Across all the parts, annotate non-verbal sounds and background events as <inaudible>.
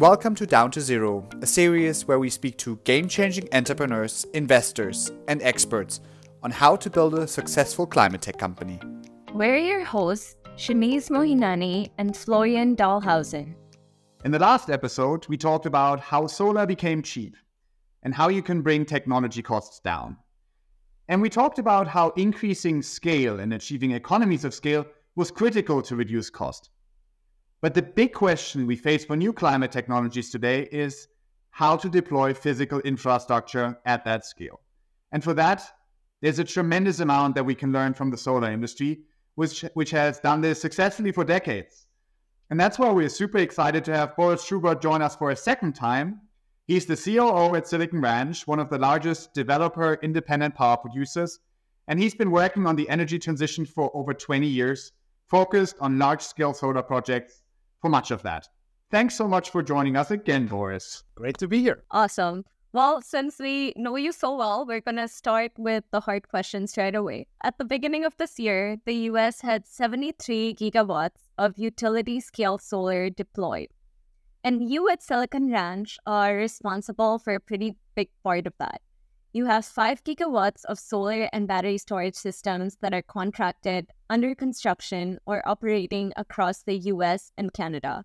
Welcome to Down to Zero, a series where we speak to game changing entrepreneurs, investors, and experts on how to build a successful climate tech company. We're your hosts, Shanice Mohinani and Florian Dahlhausen. In the last episode, we talked about how solar became cheap and how you can bring technology costs down. And we talked about how increasing scale and achieving economies of scale was critical to reduce cost. But the big question we face for new climate technologies today is how to deploy physical infrastructure at that scale. And for that, there's a tremendous amount that we can learn from the solar industry, which, which has done this successfully for decades. And that's why we're super excited to have Boris Schubert join us for a second time. He's the COO at Silicon Ranch, one of the largest developer independent power producers. And he's been working on the energy transition for over 20 years, focused on large scale solar projects for much of that. Thanks so much for joining us again, Boris. Great to be here. Awesome. Well, since we know you so well, we're going to start with the hard questions right away. At the beginning of this year, the US had 73 gigawatts of utility scale solar deployed. And you at Silicon Ranch are responsible for a pretty big part of that. You have 5 gigawatts of solar and battery storage systems that are contracted, under construction, or operating across the US and Canada.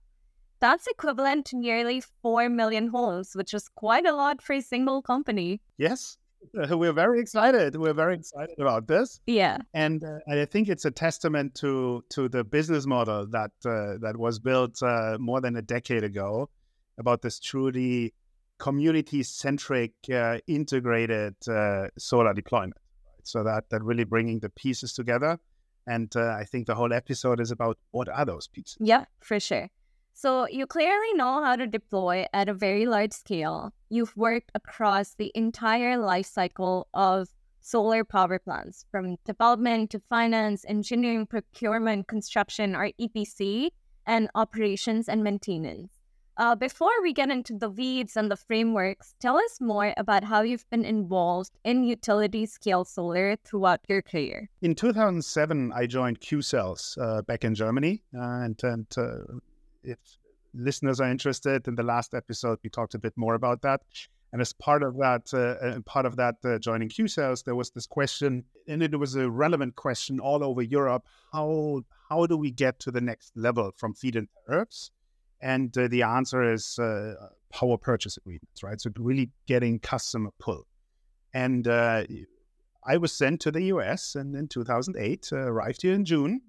That's equivalent to nearly 4 million homes, which is quite a lot for a single company. Yes, uh, <laughs> we're very excited. We're very excited about this. Yeah. And uh, I think it's a testament to to the business model that uh, that was built uh, more than a decade ago about this truly community centric, uh, integrated uh, solar deployment. So that that really bringing the pieces together. And uh, I think the whole episode is about what are those pieces. Yeah, for sure. So you clearly know how to deploy at a very large scale. You've worked across the entire life cycle of solar power plants, from development to finance, engineering, procurement, construction, or EPC, and operations and maintenance. Uh, before we get into the weeds and the frameworks, tell us more about how you've been involved in utility scale solar throughout your career. In 2007, I joined Qcells uh, back in Germany. Uh, and, and uh, if listeners are interested, in the last episode, we talked a bit more about that. And as part of that, uh, part of that uh, joining Qcells, there was this question, and it was a relevant question all over Europe. How how do we get to the next level from feed-in tariffs and uh, the answer is uh, power purchase agreements, right? So really getting customer pull. And uh, I was sent to the US and in 2008, uh, arrived here in June.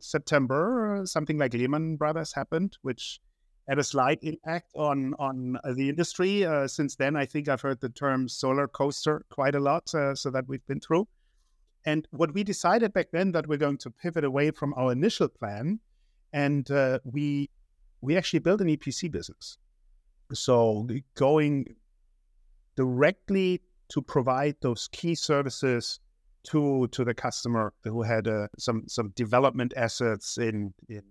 September, uh, something like Lehman Brothers happened, which had a slight impact on on uh, the industry. since then, I think I've heard the term solar coaster quite a lot, so that we've been through. And what we decided back then that we're going to pivot away from our initial plan, and we we actually built an EPC business. So going directly to provide those key services to to the customer who had uh, some some development assets in in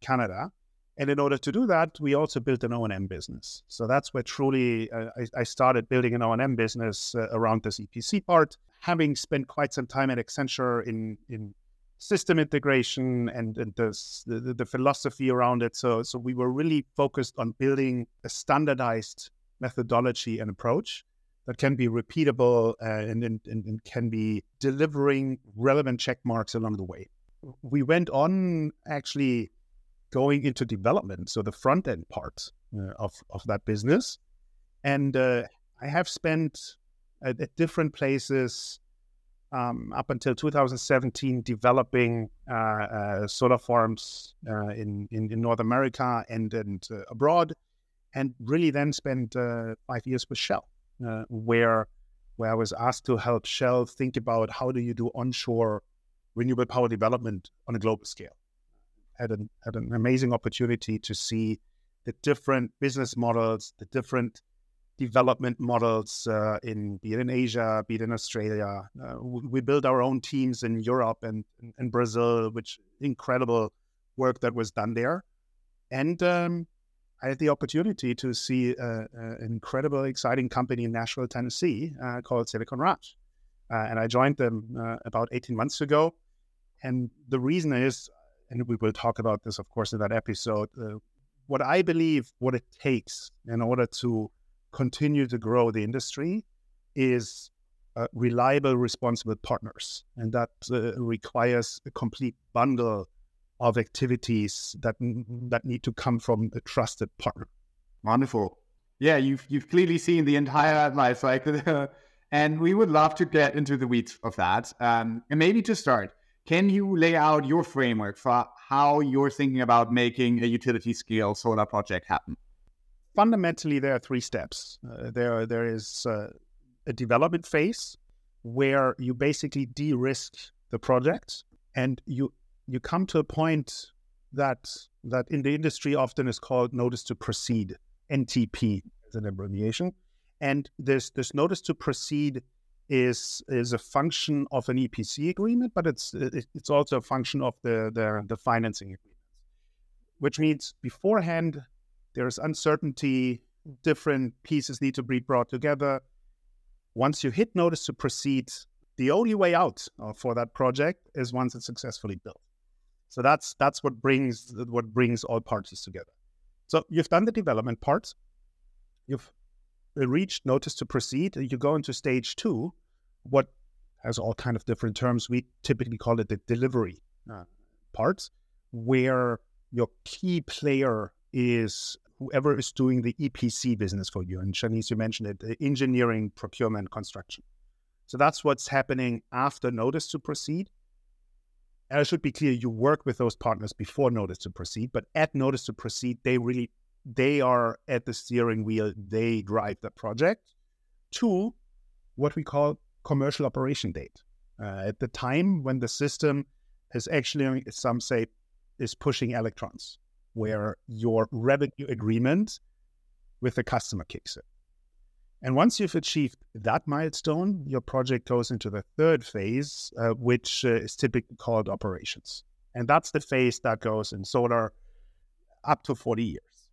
Canada. And in order to do that, we also built an O&M business. So that's where truly uh, I, I, started building an O&M business uh, around this EPC part. Having spent quite some time at Accenture in in system integration and, and the, the, the philosophy around it. So so we were really focused on building a standardized methodology and approach that can be repeatable uh, and, and, and can be delivering relevant check marks along the way. We went on actually going into development, so the front end part uh, of, of that business. And uh, I have spent at, at different places um, up until 2017 developing uh, uh, solar farms uh, in, in, in North America and and abroad, and really then spent five years with Shell, where where I was asked to help Shell think about how do you do onshore renewable power development on a global scale. Had an had an amazing opportunity to see the different business models, the different development models uh, in be it in Asia, be it in Australia. Uh, we build our own teams in Europe and in Brazil, which incredible work that was done there. And um, I had the opportunity to see uh, an incredible, exciting company in Nashville, Tennessee, uh, called Silicon Ranch, uh, and I joined them uh, about 18 months ago. And the reason is, and we will talk about this, of course, in that episode what I believe what it takes in order to continue to grow the industry is uh, reliable, responsible partners, and that uh, requires a complete bundle of activities that that need to come from a trusted partner. Wonderful. Yeah, you've you've clearly seen the entire life cycle, <laughs> and we would love to get into the weeds of that. Um, and maybe to start, can you lay out your framework for how you're thinking about making a utility scale solar project happen? Fundamentally, there are three steps. Uh, there, there is uh, a development phase where you basically de-risk the project, and you you come to a point that that in the industry often is called notice to proceed, NTP as an abbreviation. And this this notice to proceed is is a function of an EPC agreement, but it's it's also a function of the the, the financing agreements, which means beforehand there's uncertainty, different pieces need to be brought together. Once you hit notice to proceed, the only way out uh, for that project is once it's successfully built. So that's that's what brings what brings all parties together. So you've done the development part, you've reached notice to proceed, you go into stage two, what has all kind of different terms. We typically call it the delivery uh, part, where your key player is whoever is doing the EPC business for you. And Shanice, you mentioned it, engineering, procurement, construction. So that's what's happening after notice to proceed. And it should be clear you work with those partners before notice to proceed, but at notice to proceed, they really they are at the steering wheel, they drive the project to what we call commercial operation date. Uh, at the time when the system is actually, some say, is pushing electrons, where your revenue agreement with the customer kicks in. And once you've achieved that milestone, your project goes into the third phase, uh, which uh, is typically called operations. And that's the phase that goes in solar up to 40 years.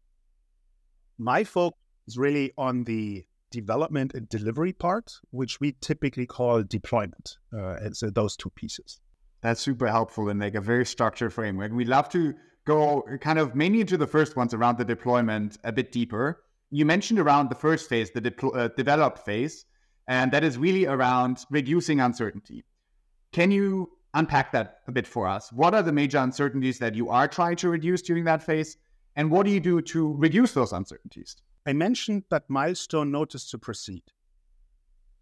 My focus is really on the development and delivery part, which we typically call deployment. Uh, it's uh, those two pieces. That's super helpful and like a very structured framework. We'd love to go kind of mainly into the first ones around the deployment a bit deeper you mentioned around the first phase, the uh, develop phase, and that is really around reducing uncertainty. Can you unpack that a bit for us? What are the major uncertainties that you are trying to reduce during that phase? And what do you do to reduce those uncertainties? I mentioned that milestone notice to proceed.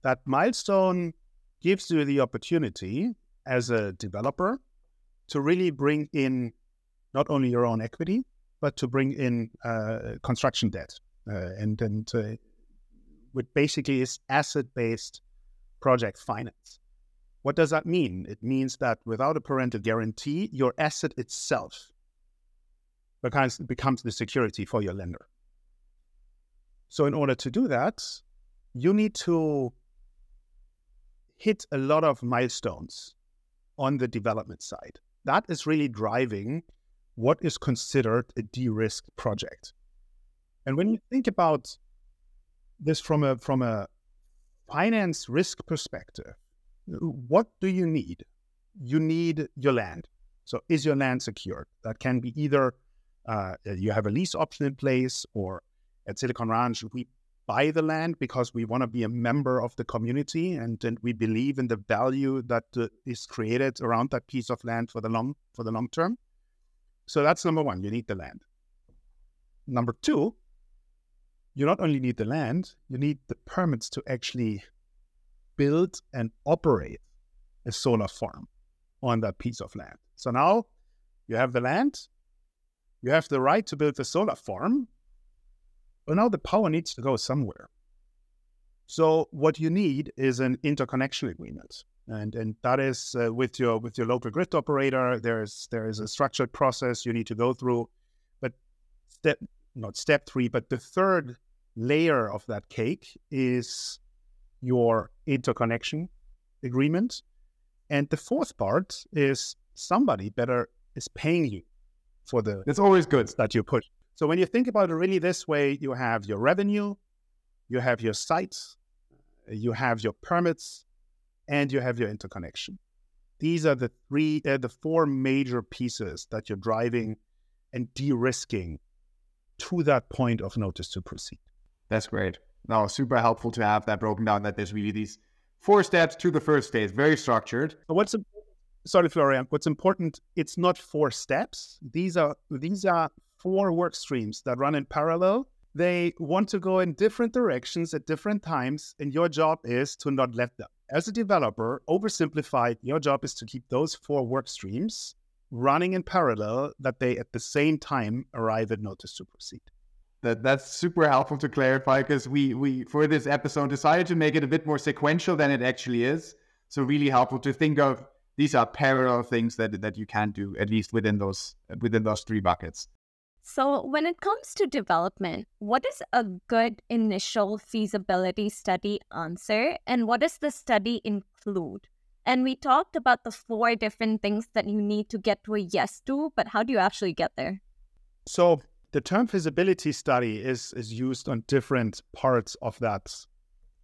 That milestone gives you the opportunity as a developer to really bring in not only your own equity, but to bring in uh, construction debt uh, and and uh, basically is asset-based project finance. What does that mean? It means that without a parental guarantee, your asset itself becomes, becomes the security for your lender. So, in order to do that, you need to hit a lot of milestones on the development side. That is really driving what is considered a de risked project. And when you think about this from a from a finance risk perspective, what do you need? You need your land. So is your land secured? That can be either uh, you have a lease option in place, or at Silicon Ranch we buy the land because we want to be a member of the community and, and we believe in the value that uh, is created around that piece of land for the long for the long term. So that's number one. You need the land. Number two, you not only need the land, you need the permits to actually build and operate a solar farm on that piece of land. So now you have the land, you have the right to build the solar farm, but now the power needs to go somewhere. So what you need is an interconnection agreement, and and that is uh, with your with your local grid operator. There's there is a structured process you need to go through, but step not step three, but the third layer of that cake is your interconnection agreement. And the fourth part is somebody better is paying you for the It's always good that you put. So when you think about it really this way, you have your revenue, you have your sites, you have your permits, and you have your interconnection. These are the three, uh, the four major pieces that you're driving and de-risking to that point of notice to proceed. That's great. No, super helpful to have that broken down. That there's really these four steps to the first stage, very structured. What's sorry, Florian. What's important? It's not four steps. These are these are four work streams that run in parallel. They want to go in different directions at different times, and your job is to not let them. As a developer, oversimplified, your job is to keep those four work streams running in parallel that they at the same time arrive at notice to proceed. That that's super helpful to clarify because we we for this episode decided to make it a bit more sequential than it actually is. So really helpful to think of these are parallel things that that you can do at least within those within those three buckets. So, when it comes to development, what is a good initial feasibility study answer, and what does the study include? And we talked about the four different things that you need to get to a yes to, but how do you actually get there? So, the term feasibility study is is used on different parts of that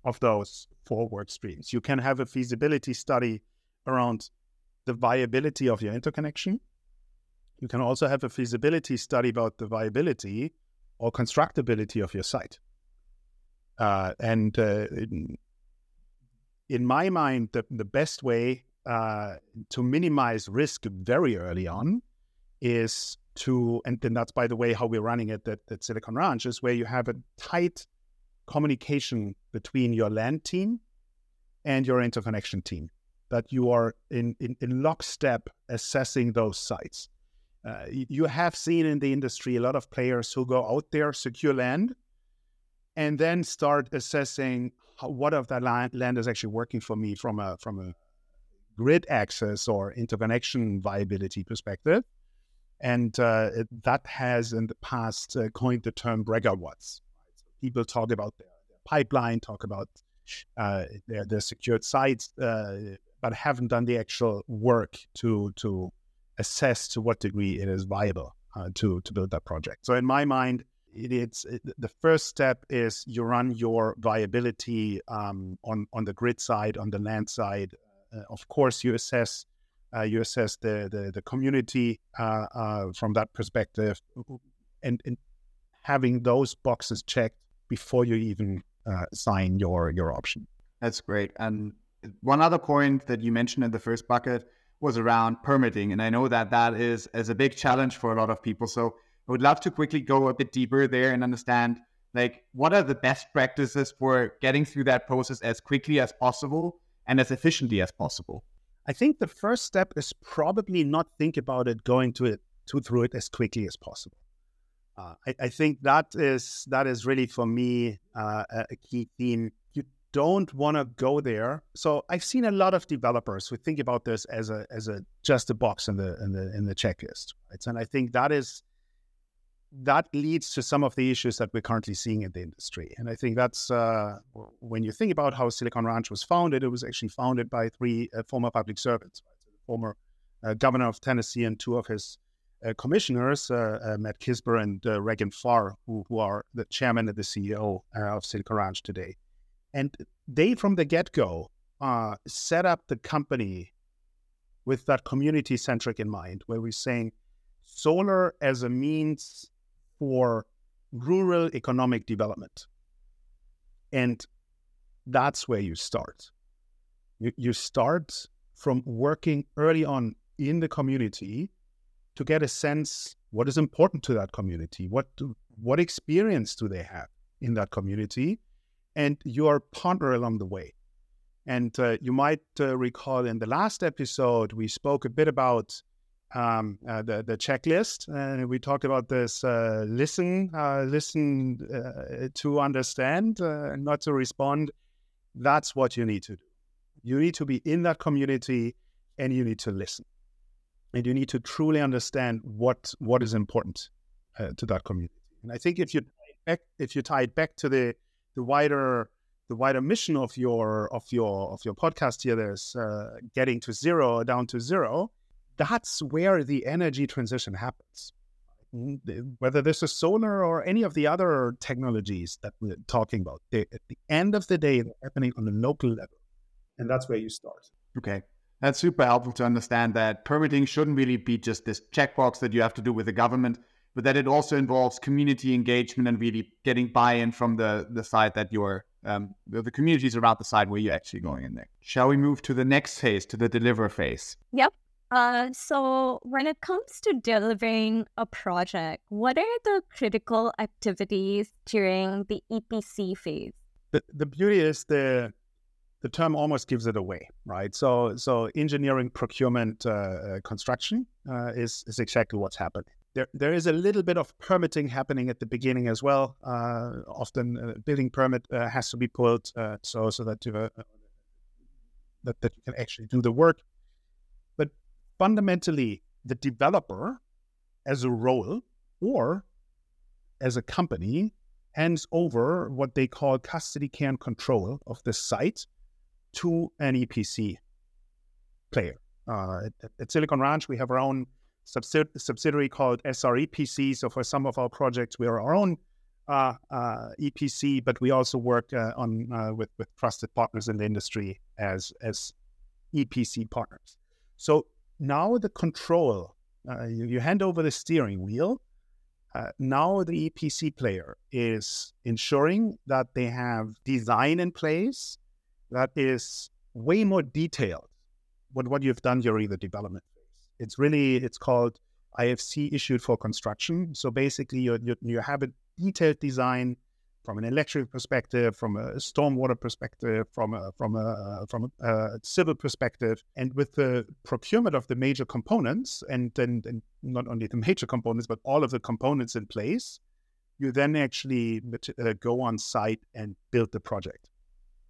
of those four work streams. You can have a feasibility study around the viability of your interconnection. You can also have a feasibility study about the viability or constructability of your site. Uh, and uh, in, in, my mind, the, the best way uh, to minimize risk very early on is to, and then that's by the way how we're running it at, at Silicon Ranch, is where you have a tight communication between your land team and your interconnection team that you are in, in, in lockstep assessing those sites. Uh, you have seen in the industry a lot of players who go out there, secure land, and then start assessing how, what of that land, is actually working for me from a from a grid access or interconnection viability perspective. And uh, it, that has in the past uh, coined the term bregawatts. People talk about their, their pipeline, talk about uh, their, their secured sites, uh, but haven't done the actual work to to assess to what degree it is viable uh, to to build that project. So in my mind, it, it's it, the first step is you run your viability um, on on the grid side, on the land side. Uh, of course, you assess uh, you assess the the, the community uh, uh, from that perspective, and, and having those boxes checked before you even uh, sign your your option. That's great. And one other point that you mentioned in the first bucket was around permitting. And I know that that is, is a big challenge for a lot of people. So I would love to quickly go a bit deeper there and understand like what are the best practices for getting through that process as quickly as possible and as efficiently as possible? I think the first step is probably not think about it going to it to through it as quickly as possible. Uh, I, I, think that is that is really for me uh, a key theme don't want to go there. So I've seen a lot of developers who think about this as a as a just a box in the in the in the checklist, right? And I think that is that leads to some of the issues that we're currently seeing in the industry. And I think that's uh, when you think about how Silicon Ranch was founded, it was actually founded by three uh, former public servants, right? so the former uh, governor of Tennessee and two of his uh, commissioners, uh, uh, Matt Kisber and Reagan Farr, who, who are the chairman and the CEO of Silicon Ranch today. And they, from the get go, uh, set up the company with that community centric in mind, where we're saying solar as a means for rural economic development. And that's where you start. You, you start from working early on in the community to get a sense what is important to that community, what do, what experience do they have in that community, and your partner along the way. And uh, you might uh, recall in the last episode, we spoke a bit about um, uh, the, the checklist, and we talked about this uh, listen, uh, listen uh, to understand, not to respond. That's what you need to do. You need to be in that community and you need to listen. And you need to truly understand what what is important to that community. And I think if you if you tie it back to the the wider the wider mission of your of your of your podcast here there's uh, getting to zero down to zero. That's where the energy transition happens. Whether this is solar or any of the other technologies that we're talking about they, at the end of the day they're happening on a local level. And that's where you start. Okay. That's super helpful to understand that permitting shouldn't really be just this checkbox that you have to do with the government but that it also involves community engagement and really getting buy-in from the the side that you're um, the, the communities around the side where you're actually going in there. Shall we move to the next phase, to the deliver phase? Yep. Uh, so when it comes to delivering a project, what are the critical activities during the EPC phase? The, the beauty is the the term almost gives it away, right? So so engineering, procurement, uh, uh construction uh, is is exactly what's happening. There, there is a little bit of permitting happening at the beginning as well. Uh, often, a building permit uh, has to be pulled uh, so so that you that, that you can actually do the work But fundamentally the developer as a role or as a company hands over what they call custody and control of the site to an EPC player. Uh, at, at, Silicon Ranch, we have our own subsidi- subsidiary called SREPC. So for some of our projects, we are our own uh, uh, EPC, but we also work uh, on uh, with with trusted partners in the industry as as EPC partners. So now the control, uh, you, you, hand over the steering wheel. Uh, now the EPC player is ensuring that they have design in place that is way more detailed what what you've done during the development. It's really it's called IFC issued for construction. So basically, you you, you have a detailed design from an electric perspective, from a stormwater perspective, from a from a from a, civil perspective, and with the procurement of the major components, and then and not only the <laughs> major components, but all of the components in place, you then actually uh, go on site and build the project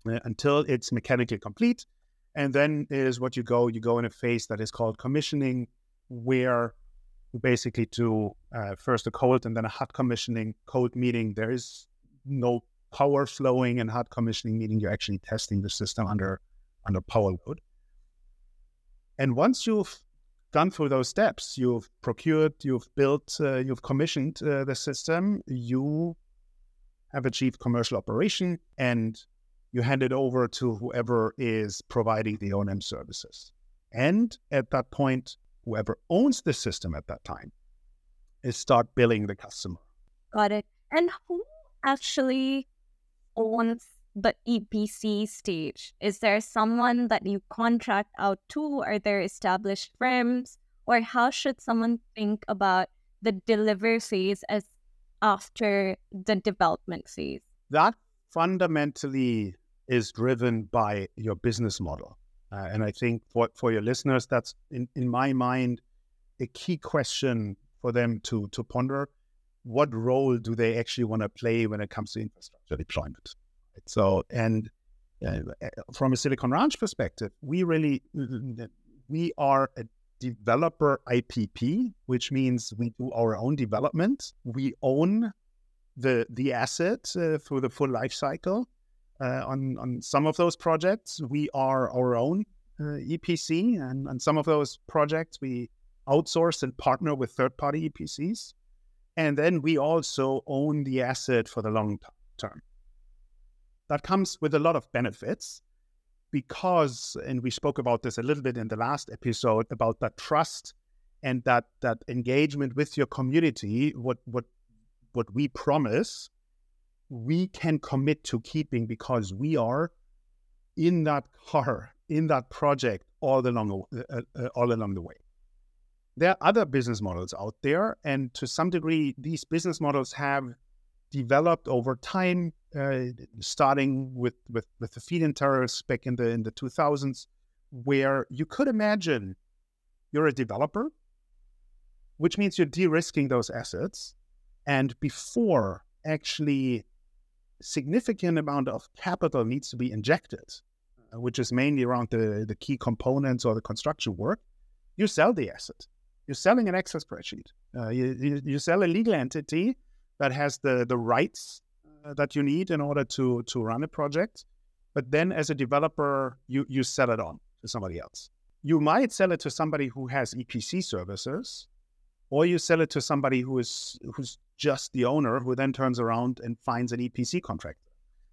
uh, until it's mechanically complete, and then is what you go you go in a phase that is called commissioning, where you basically do uh, first a cold and then a hot commissioning. Cold meaning there is no power flowing and hot commissioning, meaning you're actually testing the system under under power load. And once you've gone through those steps, you've procured, you've built, uh, you've commissioned uh, the system, you have achieved commercial operation, and you hand it over to whoever is providing the O&M services. And at that point, whoever owns the system at that time is start billing the customer. Got it. And who actually owns the EPC stage? Is there someone that you contract out to? Are there established firms? Or how should someone think about the delivery phase as after the development phase? That fundamentally is driven by your business model. Uh, and I think for, for your listeners, that's in, in my mind a key question for them to, to ponder what role do they actually want to play when it comes to infrastructure deployment? So, and uh, from a Silicon Ranch perspective, we really we are a developer IPP, which means we do our own development. We own the the asset uh, through the full life cycle. Uh, on on some of those projects, we are our own uh, EPC, and on some of those projects, we outsource and partner with third party EPCs. And then we also own the asset for the long term. That comes with a lot of benefits because, and we spoke about this a little bit in the last episode about that trust and that that engagement with your community, what what what we promise, we can commit to keeping because we are in that car, in that project all along uh, uh, all along the way. There are other business models out there, and to some degree, these business models have developed over time, uh, starting with, with with the feed-in tariffs back in the in the 2000s, where you could imagine you're a developer, which means you're de-risking those assets, and before actually significant amount of capital needs to be injected, uh, which is mainly around the, the key components or the construction work, you sell the asset you're selling an Excel spreadsheet. Uh, you, you, you, sell a legal entity that has the, the rights uh, that you need in order to, to run a project. But then as a developer, you, you sell it on to somebody else. You might sell it to somebody who has EPC services, or you sell it to somebody who is who's just the owner who then turns around and finds an EPC contractor.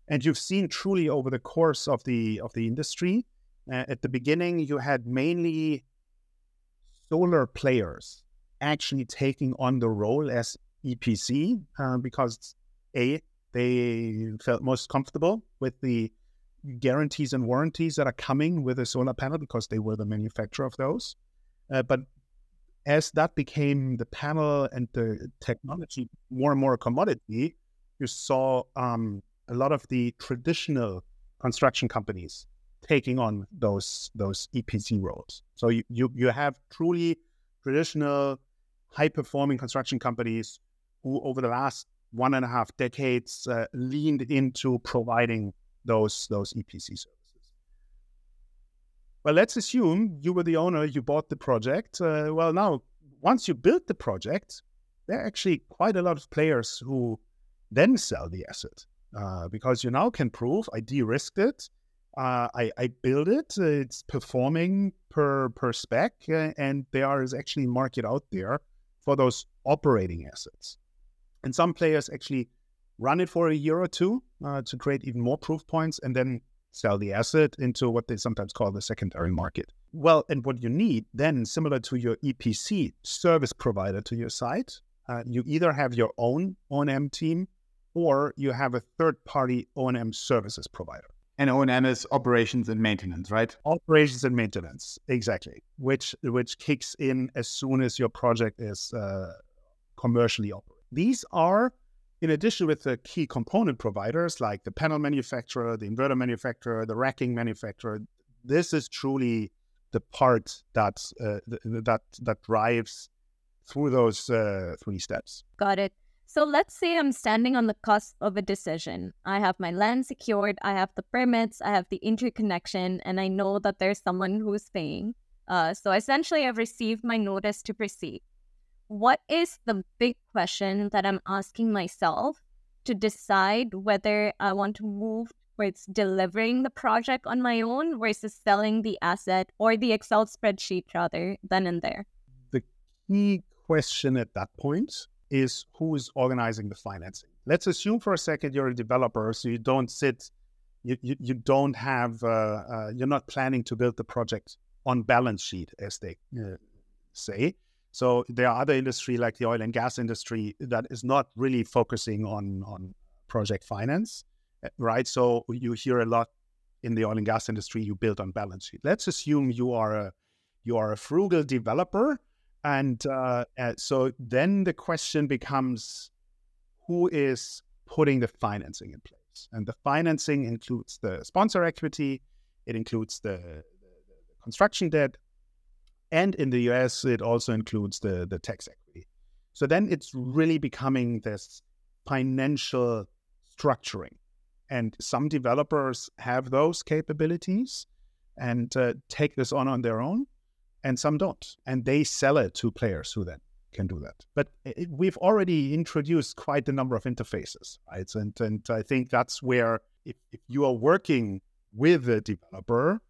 And you've seen truly over the course of the of the industry, uh, at the beginning you had mainly solar players actually taking on the role as EPC uh, because a they felt most comfortable with the guarantees and warranties that are coming with a solar panel because they were the manufacturer of those. Uh, but as that became the panel and the technology more and more a commodity, you saw um, a lot of the traditional construction companies taking on those those EPC roles. So you you, you have truly traditional high performing construction companies who over the last one and a half decades uh, leaned into providing those those EPC services. Well, let's assume you were the owner, you bought the project. Uh, well, now once you build the project, there are actually quite a lot of players who then sell the asset uh, because you now can prove I de-risked it, uh, I, I build it, it's performing per per spec, uh, and there is actually market out there for those operating assets. And some players actually run it for a year or two uh, to create even more proof points and then sell the asset into what they sometimes call the secondary market. Well, and what you need then, similar to your EPC service provider to your site, uh, you either have your own O&M team or you have a third party O&M services provider. And O&M is operations and maintenance, right? Operations and maintenance, exactly. Which which kicks in as soon as your project is uh, commercially operating. These are, in addition with the key component providers like the panel manufacturer, the inverter manufacturer, the racking manufacturer. This is truly the part that uh, that that drives through those uh, three steps. Got it. So let's say I'm standing on the cusp of a decision. I have my land secured, I have the permits, I have the interconnection, and I know that there's someone who's paying. Uh, so essentially, I've received my notice to proceed what is the big question that I'm asking myself to decide whether I want to move towards delivering the project on my own versus selling the asset or the Excel spreadsheet rather than and there? The key question at that point is who is organizing the financing. Let's assume for a second you're a developer, so you don't sit, you, you, you don't have, uh, uh, you're not planning to build the project on balance sheet, as they uh, say. So there are other industry like the oil and gas industry that is not really focusing on on project finance, eh, right? So you hear a lot in the oil and gas industry you build on balance sheet. Let's assume you are a you are a frugal developer, and uh, uh, so then the question becomes who is putting the financing in place, and the financing includes the sponsor equity, it includes the, the, the construction debt, and in the US, it also includes the, the tax equity. So then it's really becoming this financial structuring. And some developers have those capabilities and uh, take this on on their own, and some don't. And they sell it to players who then can do that. But it, we've already introduced quite a number of interfaces, right? And, and I think that's where if, if you are working with a developer,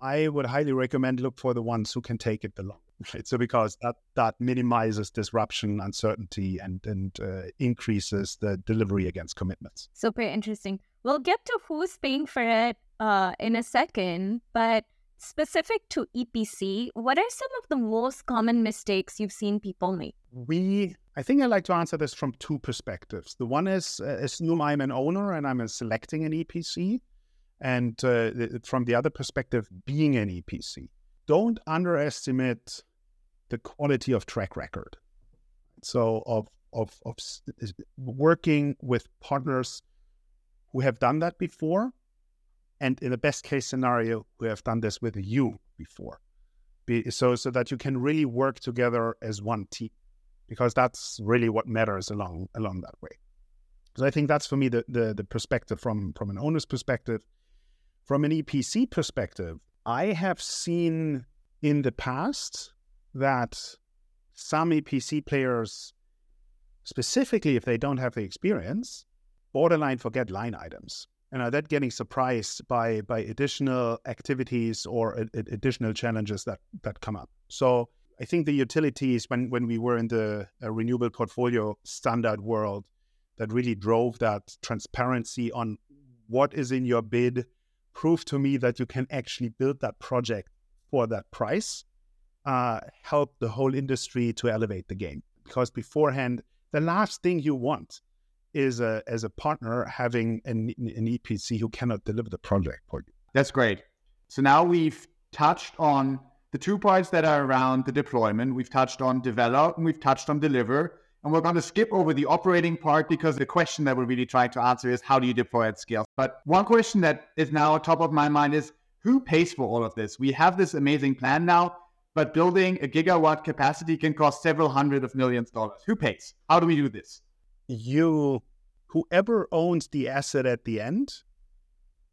I would highly recommend look for the ones who can take it the longest. Right? <laughs> So because that that minimizes disruption, uncertainty, and and uh, increases the delivery against commitments. Super interesting. We'll get to who's paying for it uh, in a second, but specific to EPC, what are some of the most common mistakes you've seen people make? We, I think I like to answer this from two perspectives. The one is, uh, assume I'm an owner and I'm selecting an EPC and uh, from the other perspective, being an EPC. Don't underestimate the quality of track record. So of of of working with partners who have done that before, and in the best case scenario, who have done this with you before. Be, so so that you can really work together as one team, because that's really what matters along along that way. So I think that's for me the the, the perspective from from an owner's perspective from an EPC perspective, I have seen in the past that some EPC players, specifically if they don't have the experience, borderline forget line items and are that getting surprised by by additional activities or a, a, additional challenges that that come up. So I think the utilities when when we were in the uh, renewable portfolio standard world that really drove that transparency on what is in your bid, prove to me that you can actually build that project for that price, uh, help the whole industry to elevate the game. Because beforehand, the last thing you want is a as a partner having an, an EPC who cannot deliver the project for you. That's great. So now we've touched on the two parts that are around the deployment. We've touched on develop and we've touched on deliver. And we're going to skip over the operating part because the question that we're really trying to answer is how do you deploy at scale? But one question that is now top of my mind is who pays for all of this? We have this amazing plan now, but building a gigawatt capacity can cost several hundred of millions of dollars. Who pays? How do we do this? You, whoever owns the asset at the end,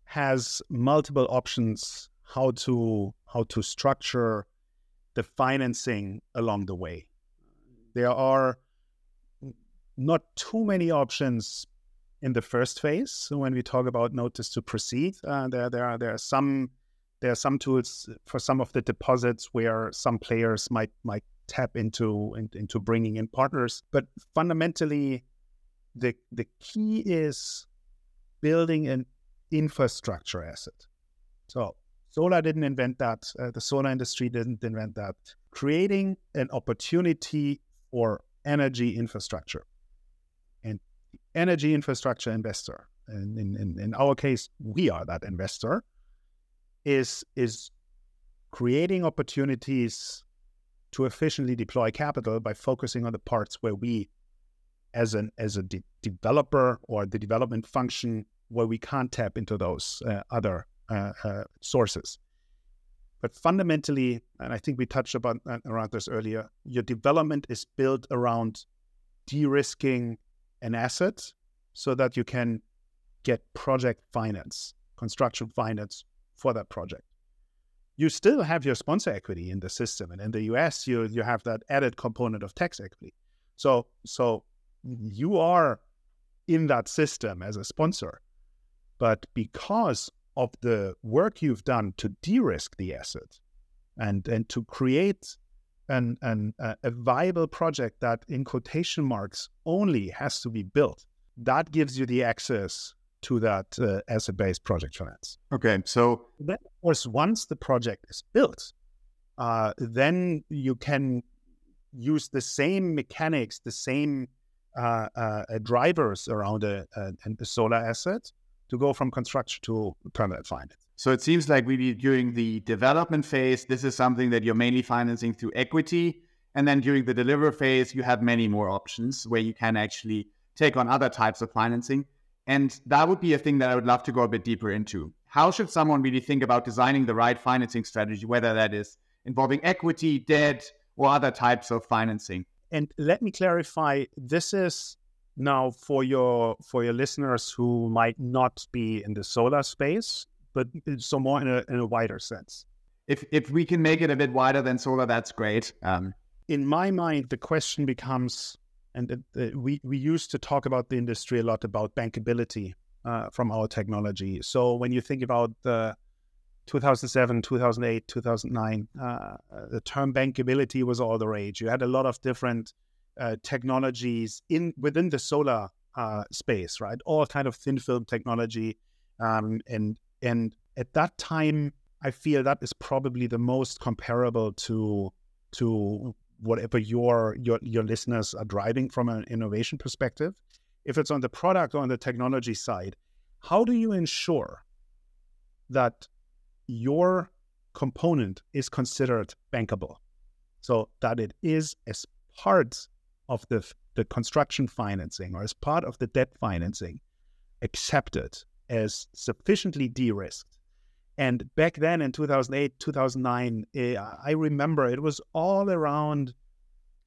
has multiple options how to how to structure the financing along the way. There are not too many options in the first phase. So when we talk about notice to proceed, uh, there there are there are some there are some tools for some of the deposits where some players might might tap into in, into bringing in partners. But fundamentally, the the key is building an infrastructure asset. So solar didn't invent that. Uh, the solar industry didn't invent that. Creating an opportunity for energy infrastructure energy infrastructure investor. And in, in, in our case, we are that investor. Is is creating opportunities to efficiently deploy capital by focusing on the parts where we, as an as a de- developer or the development function, where we can't tap into those uh, other uh, uh, sources. But fundamentally, and I think we touched about uh, around this earlier, your development is built around de-risking an asset so that you can get project finance, construction finance for that project. You still have your sponsor equity in the system, and in the US, you you have that added component of tax equity. So so you are in that system as a sponsor, but because of the work you've done to de-risk the asset and and to create an, an a viable project that in quotation marks only has to be built that gives you the access to that uh, asset-based project finance okay so then of course once the project is built uh, then you can use the same mechanics the same uh, uh drivers around a, a, a solar asset to go from construction to permanent finance. So it seems like really during the development phase, this is something that you're mainly financing through equity. And then during the deliver phase, you have many more options where you can actually take on other types of financing. And that would be a thing that I would love to go a bit deeper into. How should someone really think about designing the right financing strategy, whether that is involving equity, debt, or other types of financing? And let me clarify this is now, for your for your listeners who might not be in the solar space, but so more in a in a wider sense. If if we can make it a bit wider than solar, that's great. Um, in my mind, the question becomes, and uh, we we used to talk about the industry a lot about bankability uh, from our technology. So when you think about the 2007, 2008, 2009, uh, the term bankability was all the rage. You had a lot of different uh, technologies in within the solar uh, space, right? All kind of thin film technology, um, and and at that time, I feel that is probably the most comparable to to whatever your your your listeners are driving from an innovation perspective. If it's on the product or on the technology side, how do you ensure that your component is considered bankable, so that it is as part of the, the construction financing or as part of the debt financing accepted as sufficiently de-risked. And back then in 2008, 2009, eh, I remember it was all around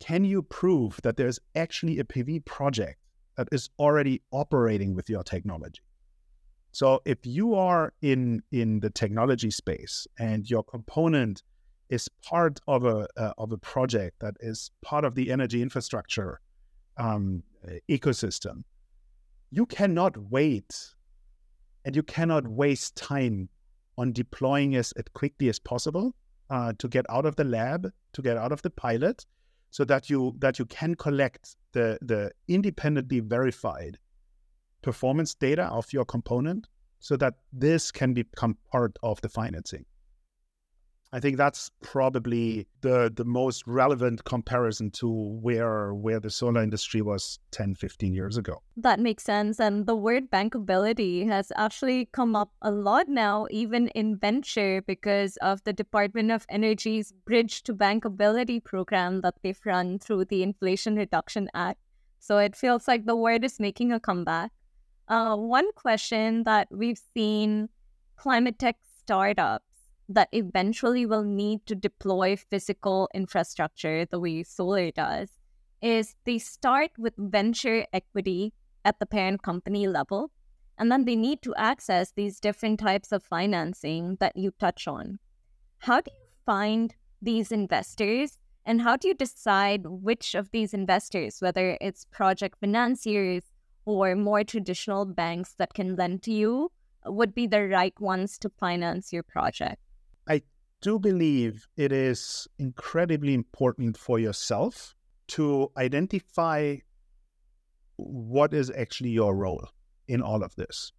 can you prove that there's actually a PV project that is already operating with your technology? So if you are in in the technology space and your component is part of a uh, of a project that is part of the energy infrastructure um, ecosystem, you cannot wait and you cannot waste time on deploying it as quickly as possible uh, to get out of the lab, to get out of the pilot, so that you that you can collect the the independently verified performance data of your component, so that this can become part of the financing. I think that's probably the the most relevant comparison to where where the solar industry was 10, 15 years ago. That makes sense. And the word bankability has actually come up a lot now, even in venture, because of the Department of Energy's Bridge to Bankability program that they've run through the Inflation Reduction Act. So it feels like the word is making a comeback. Uh, one question that we've seen climate tech startups that eventually will need to deploy physical infrastructure the way solar does is they start with venture equity at the parent company level and then they need to access these different types of financing that you touch on. How do you find these investors and how do you decide which of these investors whether it's project financiers or more traditional banks that can lend to you would be the right ones to finance your project I do believe it is incredibly important for yourself to identify what is actually your role in all of this.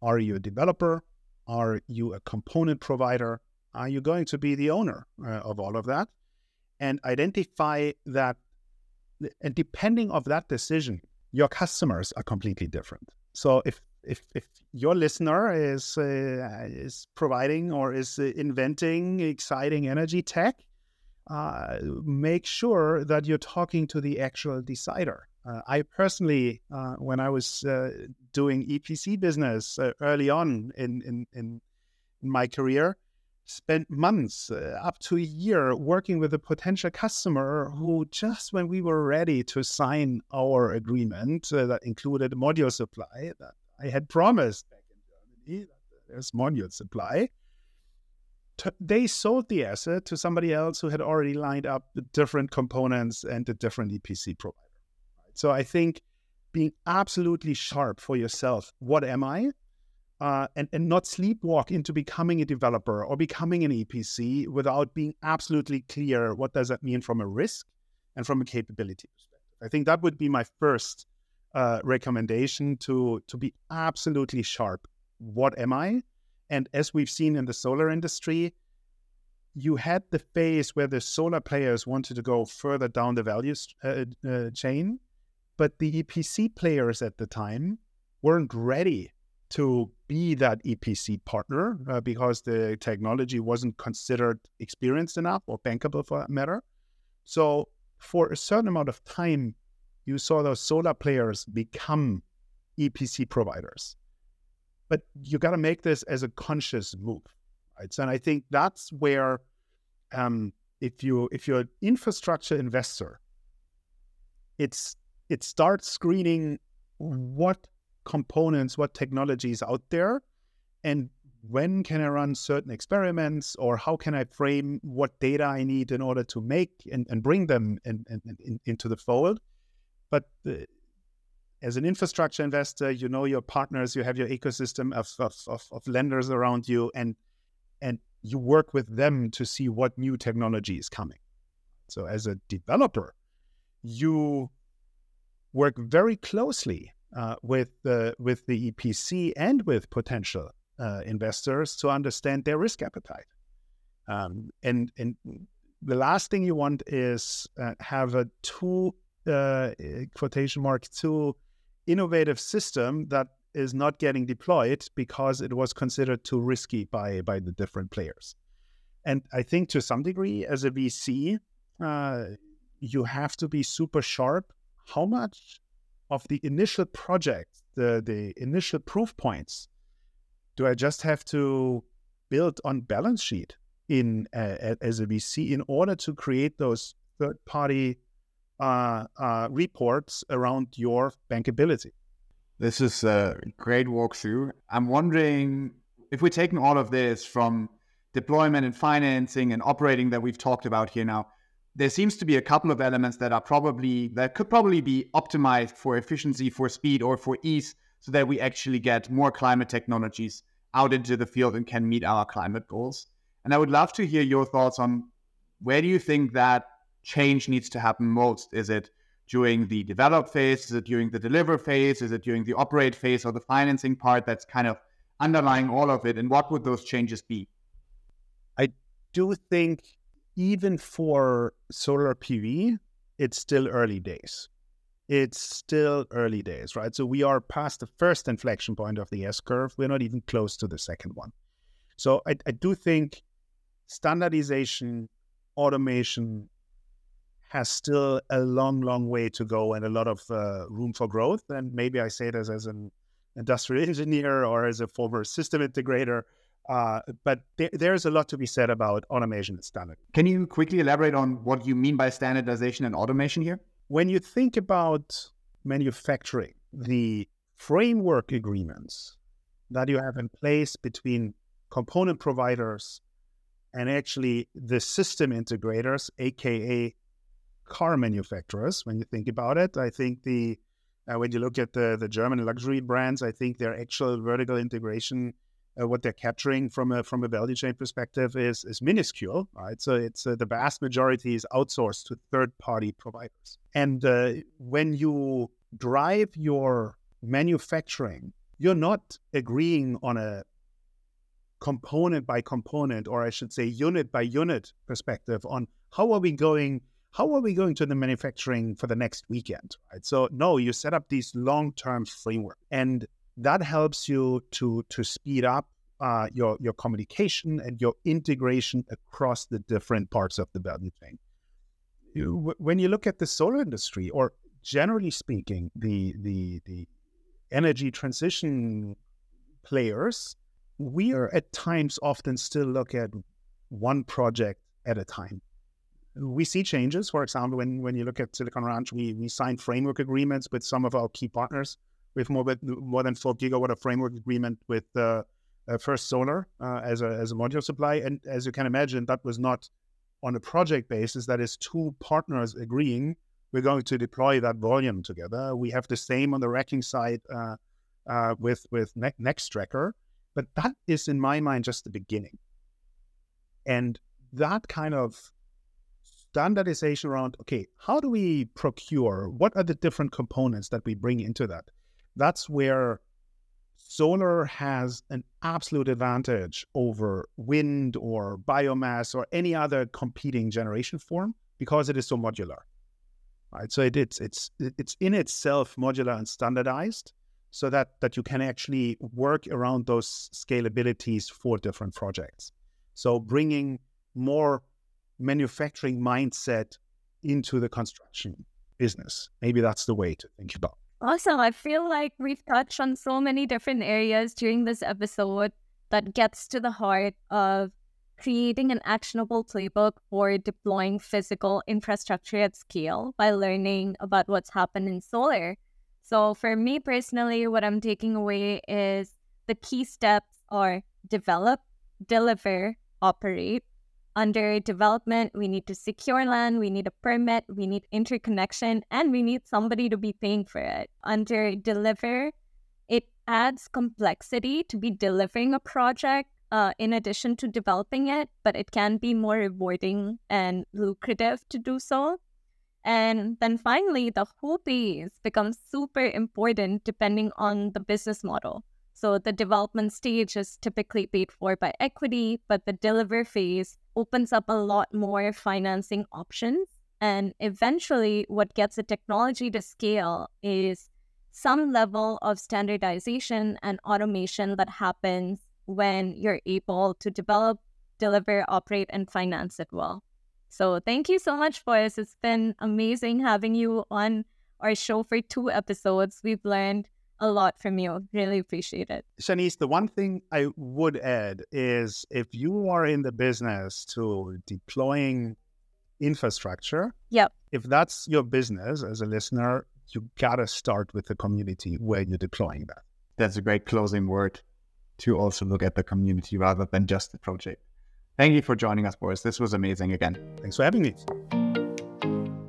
Are you a developer? Are you a component provider? Are you going to be the owner uh, of all of that? And identify that, and depending of that decision, your customers are completely different. So if if if your listener is uh, is providing or is uh, inventing exciting energy tech, uh, make sure that you're talking to the actual decider. Uh, I personally, uh, when I was uh, doing EPC business early on in, in in my career, spent months, up to a year, working with a potential customer who, just when we were ready to sign our agreement that included module supply, that I had promised back in Germany that there's module supply. They sold the asset to somebody else who had already lined up the different components and the different EPC provider. So I think being absolutely sharp for yourself. What am I? Uh, and, and not sleepwalk into becoming a developer or becoming an EPC without being absolutely clear what does that mean from a risk and from a capability perspective. I think that would be my first uh, recommendation to to be absolutely sharp. What am I? And as we've seen in the solar industry, you had the phase where the solar players wanted to go further down the value uh, uh, chain, but the EPC players at the time weren't ready to be that EPC partner uh, because the technology wasn't considered experienced enough or bankable for that matter. So for a certain amount of time, you saw those solar players become EPC providers. But you got to make this as a conscious move, right? And I think that's where, um, if you if you're an infrastructure investor, it's it starts screening what components, what technologies out there, and when can I run certain experiments, or how can I frame what data I need in order to make and, and bring them in, in, in, into the fold but uh, as an infrastructure investor, you know your partners, you have your ecosystem of, of, of, of lenders around you, and and you work with them to see what new technology is coming. So as a developer, you work very closely uh, with the with the EPC and with potential uh, investors to understand their risk appetite. Um, and and the last thing you want is uh, have a too uh, quotation mark to innovative system that is not getting deployed because it was considered too risky by by the different players. And I think to some degree, as a VC, uh, you have to be super sharp. How much of the initial project, the the initial proof points, do I just have to build on balance sheet in uh, as a VC in order to create those third party uh, uh, reports around your bankability. This is a great walkthrough. I'm wondering if we're taking all of this from deployment and financing and operating that we've talked about here now, there seems to be a couple of elements that are probably that could probably be optimized for efficiency, for speed, or for ease, so that we actually get more climate technologies out into the field and can meet our climate goals. And I would love to hear your thoughts on where do you think that change needs to happen most? Is it during the develop phase? Is it during the deliver phase? Is it during the operate phase or the financing part that's kind of underlying all of it? And what would those changes be? I do think even for solar PV, it's still early days. It's still early days, right? So we are past the first inflection point of the S curve. We're not even close to the second one. So I, I do think standardization, automation has still a long, long way to go and a lot of uh, room for growth. And maybe I say this as an industrial <laughs> engineer or as a former system integrator. Uh, but th- there's a lot to be said about automation and standard. Can you quickly elaborate on what you mean by standardization and automation here? When you think about manufacturing, the framework agreements that you have in place between component providers and actually the system integrators, aka car manufacturers. When you think about it, I think the uh, when you look at the the German luxury brands, I think their actual vertical integration, uh, what they're capturing from a from a value chain perspective, is is minuscule. Right, so it's uh, the vast majority is outsourced to third party providers. And uh, when you drive your manufacturing, you're not agreeing on a component by component, or I should say unit by unit perspective on how are we going how are we going to the manufacturing for the next weekend right? So no you set up these long-term framework and that helps you to to speed up uh, your your communication and your integration across the different parts of the value chain. You, when you look at the solar industry or generally speaking the the the energy transition players we are at times often still look at one project at a time we see changes. For example, when, when you look at Silicon Ranch, we, we signed framework agreements with some of our key partners. with more, more than 4 gigawatt of framework agreement with uh, uh, First Solar uh, as, a, as a module supply. And as you can imagine, that was not on a project basis. That is two partners agreeing we're going to deploy that volume together. We have the same on the racking side uh, uh, with, with ne- Nextracker. But that is, in my mind, just the beginning. And that kind of standardization around okay, how do we procure? What are the different components that we bring into that? That's where solar has an absolute advantage over wind or biomass or any other competing generation form because it is so modular. Right, so it, it's it's it's in itself modular and standardized, so that that you can actually work around those scalabilities for different projects. So bringing more manufacturing mindset into the construction business. Maybe that's the way to think about. Awesome. I feel like we've touched on so many different areas during this episode that gets to the heart of creating an actionable playbook for deploying physical infrastructure at scale by learning about what's happened in solar. So, for me personally, what I'm taking away is the key steps are develop, deliver, operate, under development, we need to secure land, we need a permit, we need interconnection, and we need somebody to be paying for it. Under deliver, it adds complexity to be delivering a project uh, in addition to developing it, but it can be more rewarding and lucrative to do so. And then finally, the whole piece becomes super important depending on the business model. So the development stage is typically paid for by equity, but the deliver phase opens up a lot more financing options. And eventually, what gets the technology to scale is some level of standardization and automation that happens when you're able to develop, deliver, operate, and finance it well. So, thank you so much, Boris. It's been amazing having you on our show for two episodes. We've learned a lot from you. Really appreciate it. Shanice, the one thing I would add is if you are in the business to deploying infrastructure, yep. if that's your business as a listener, you gotta start with the community where you're deploying that. That's a great closing word to also look at the community rather than just the project. Thank you for joining us, Boris. This was amazing again. Thanks for having me.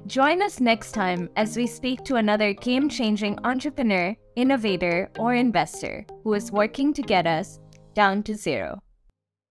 Join us next time as we speak to another game changing entrepreneur, innovator, or investor who is working to get us down to zero.